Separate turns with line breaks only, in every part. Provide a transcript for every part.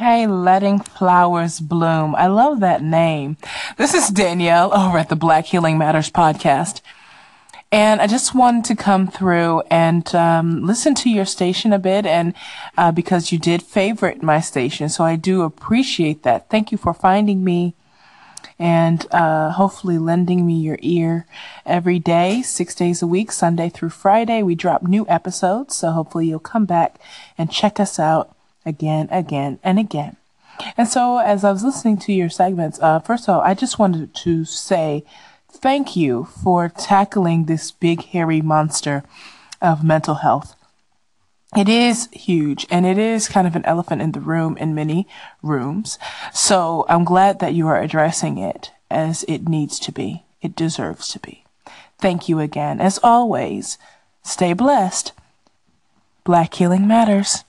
Hey, letting flowers bloom. I love that name. This is Danielle over at the Black Healing Matters podcast. And I just wanted to come through and um, listen to your station a bit, and uh, because you did favorite my station, so I do appreciate that. Thank you for finding me and uh, hopefully lending me your ear every day, six days a week, Sunday through Friday. We drop new episodes, so hopefully you'll come back and check us out again, again, and again. And so, as I was listening to your segments, uh, first of all, I just wanted to say thank you for tackling this big, hairy monster of mental health. It is huge and it is kind of an elephant in the room in many rooms. So I'm glad that you are addressing it as it needs to be. It deserves to be. Thank you again. As always, stay blessed. Black Healing Matters.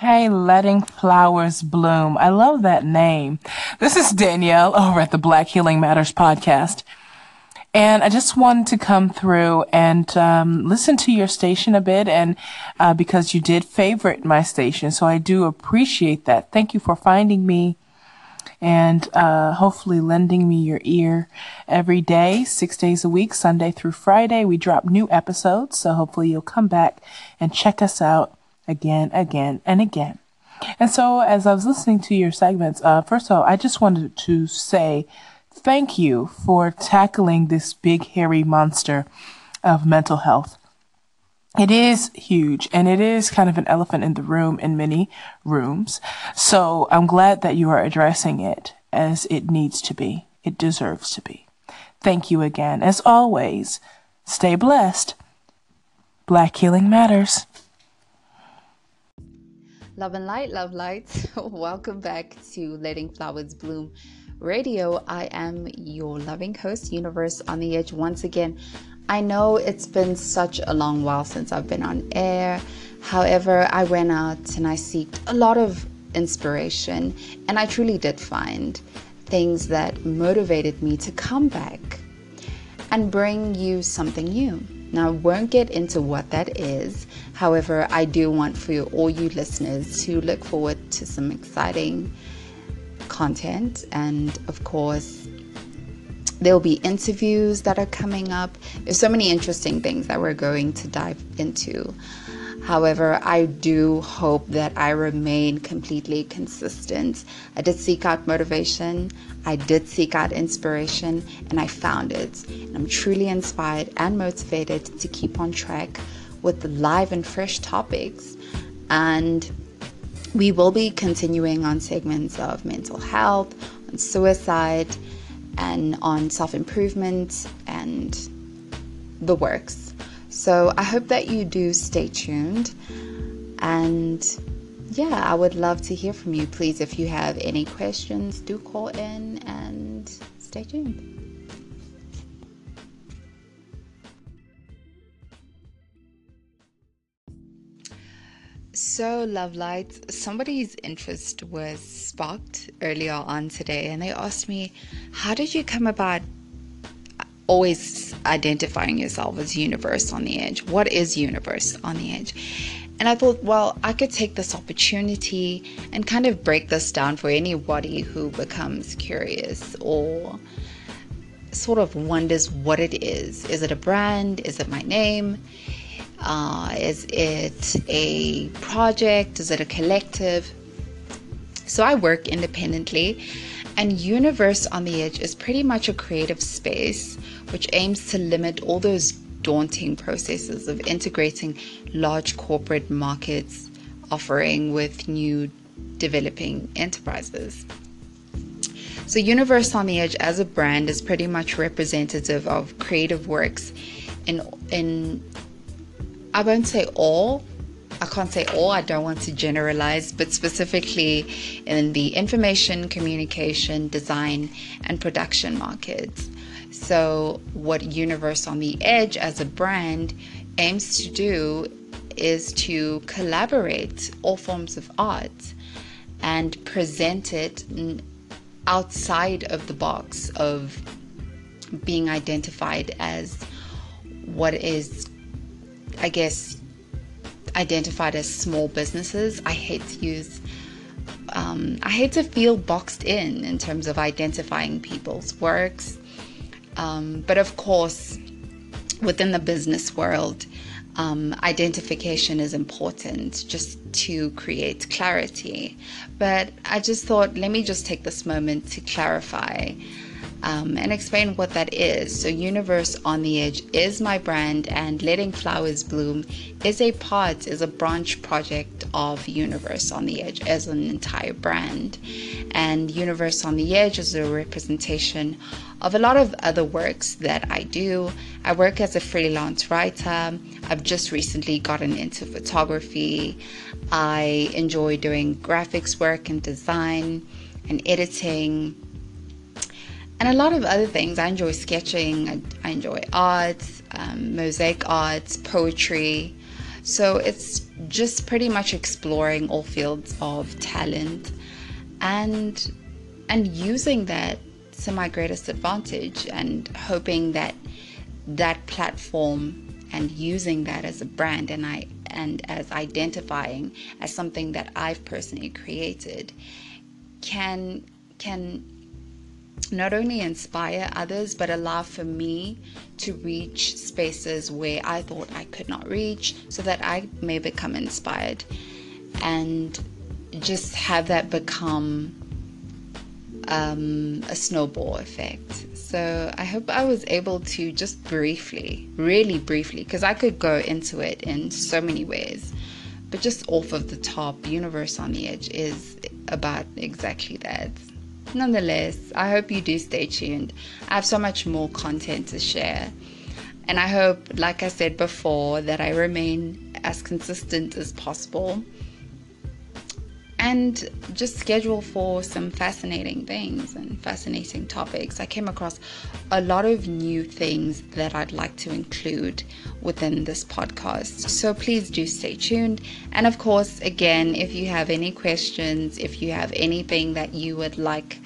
Hey, letting flowers bloom. I love that name. This is Danielle over at the Black Healing Matters podcast. And I just wanted to come through and um, listen to your station a bit, and uh, because you did favorite my station, so I do appreciate that. Thank you for finding me and uh, hopefully lending me your ear every day, six days a week, Sunday through Friday. We drop new episodes, so hopefully you'll come back and check us out again, again, and again. And so, as I was listening to your segments, uh, first of all, I just wanted to say thank you for tackling this big, hairy monster of mental health. It is huge and it is kind of an elephant in the room in many rooms. So I'm glad that you are addressing it as it needs to be. It deserves to be. Thank you again. As always, stay blessed. Black Healing Matters.
Love and light, love lights. Welcome back to Letting Flowers Bloom Radio. I am your loving host, Universe on the Edge, once again. I know it's been such a long while since I've been on air. However, I went out and I seeked a lot of inspiration, and I truly did find things that motivated me to come back and bring you something new. Now, I won't get into what that is. However, I do want for you, all you listeners to look forward to some exciting content. And of course, there will be interviews that are coming up. There's so many interesting things that we're going to dive into. However, I do hope that I remain completely consistent. I did seek out motivation, I did seek out inspiration, and I found it. And I'm truly inspired and motivated to keep on track with the live and fresh topics. And we will be continuing on segments of mental health, on suicide, and on self improvement and the works. So I hope that you do stay tuned. And yeah, I would love to hear from you. Please, if you have any questions, do call in and stay tuned. So, Love Lights, somebody's interest was sparked earlier on today, and they asked me, How did you come about always identifying yourself as universe on the edge. What is universe on the edge? And I thought, well, I could take this opportunity and kind of break this down for anybody who becomes curious or sort of wonders what it is. Is it a brand? Is it my name? Uh, is it a project? Is it a collective? So I work independently, and Universe on the Edge is pretty much a creative space which aims to limit all those daunting processes of integrating large corporate markets offering with new developing enterprises. So, Universe on the Edge as a brand is pretty much representative of creative works in in I won't say all, I can't say all, I don't want to generalize, but specifically in the information, communication, design, and production markets. So, what Universe on the Edge as a brand aims to do is to collaborate all forms of art and present it outside of the box of being identified as what is, I guess, identified as small businesses. I hate to use, um, I hate to feel boxed in in terms of identifying people's works. Um, but of course, within the business world, um, identification is important just to create clarity. But I just thought, let me just take this moment to clarify um, and explain what that is. So, Universe on the Edge is my brand, and Letting Flowers Bloom is a part, is a branch project of Universe on the Edge as an entire brand. And Universe on the Edge is a representation of a lot of other works that I do. I work as a freelance writer. I've just recently gotten into photography. I enjoy doing graphics work and design and editing and a lot of other things. I enjoy sketching, I, I enjoy art, um, mosaic arts, poetry. So it's just pretty much exploring all fields of talent and and using that to my greatest advantage and hoping that that platform and using that as a brand and I and as identifying as something that I've personally created can can not only inspire others but allow for me to reach spaces where I thought I could not reach so that I may become inspired and just have that become um, a snowball effect. So I hope I was able to just briefly, really briefly, because I could go into it in so many ways, but just off of the top, Universe on the Edge is about exactly that. Nonetheless, I hope you do stay tuned. I have so much more content to share. And I hope, like I said before, that I remain as consistent as possible and just schedule for some fascinating things and fascinating topics. I came across a lot of new things that I'd like to include within this podcast. So please do stay tuned. And of course, again, if you have any questions, if you have anything that you would like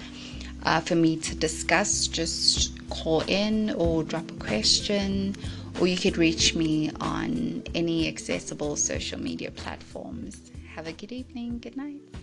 uh, for me to discuss, just call in or drop a question, or you could reach me on any accessible social media platforms. Have a good evening. Good night.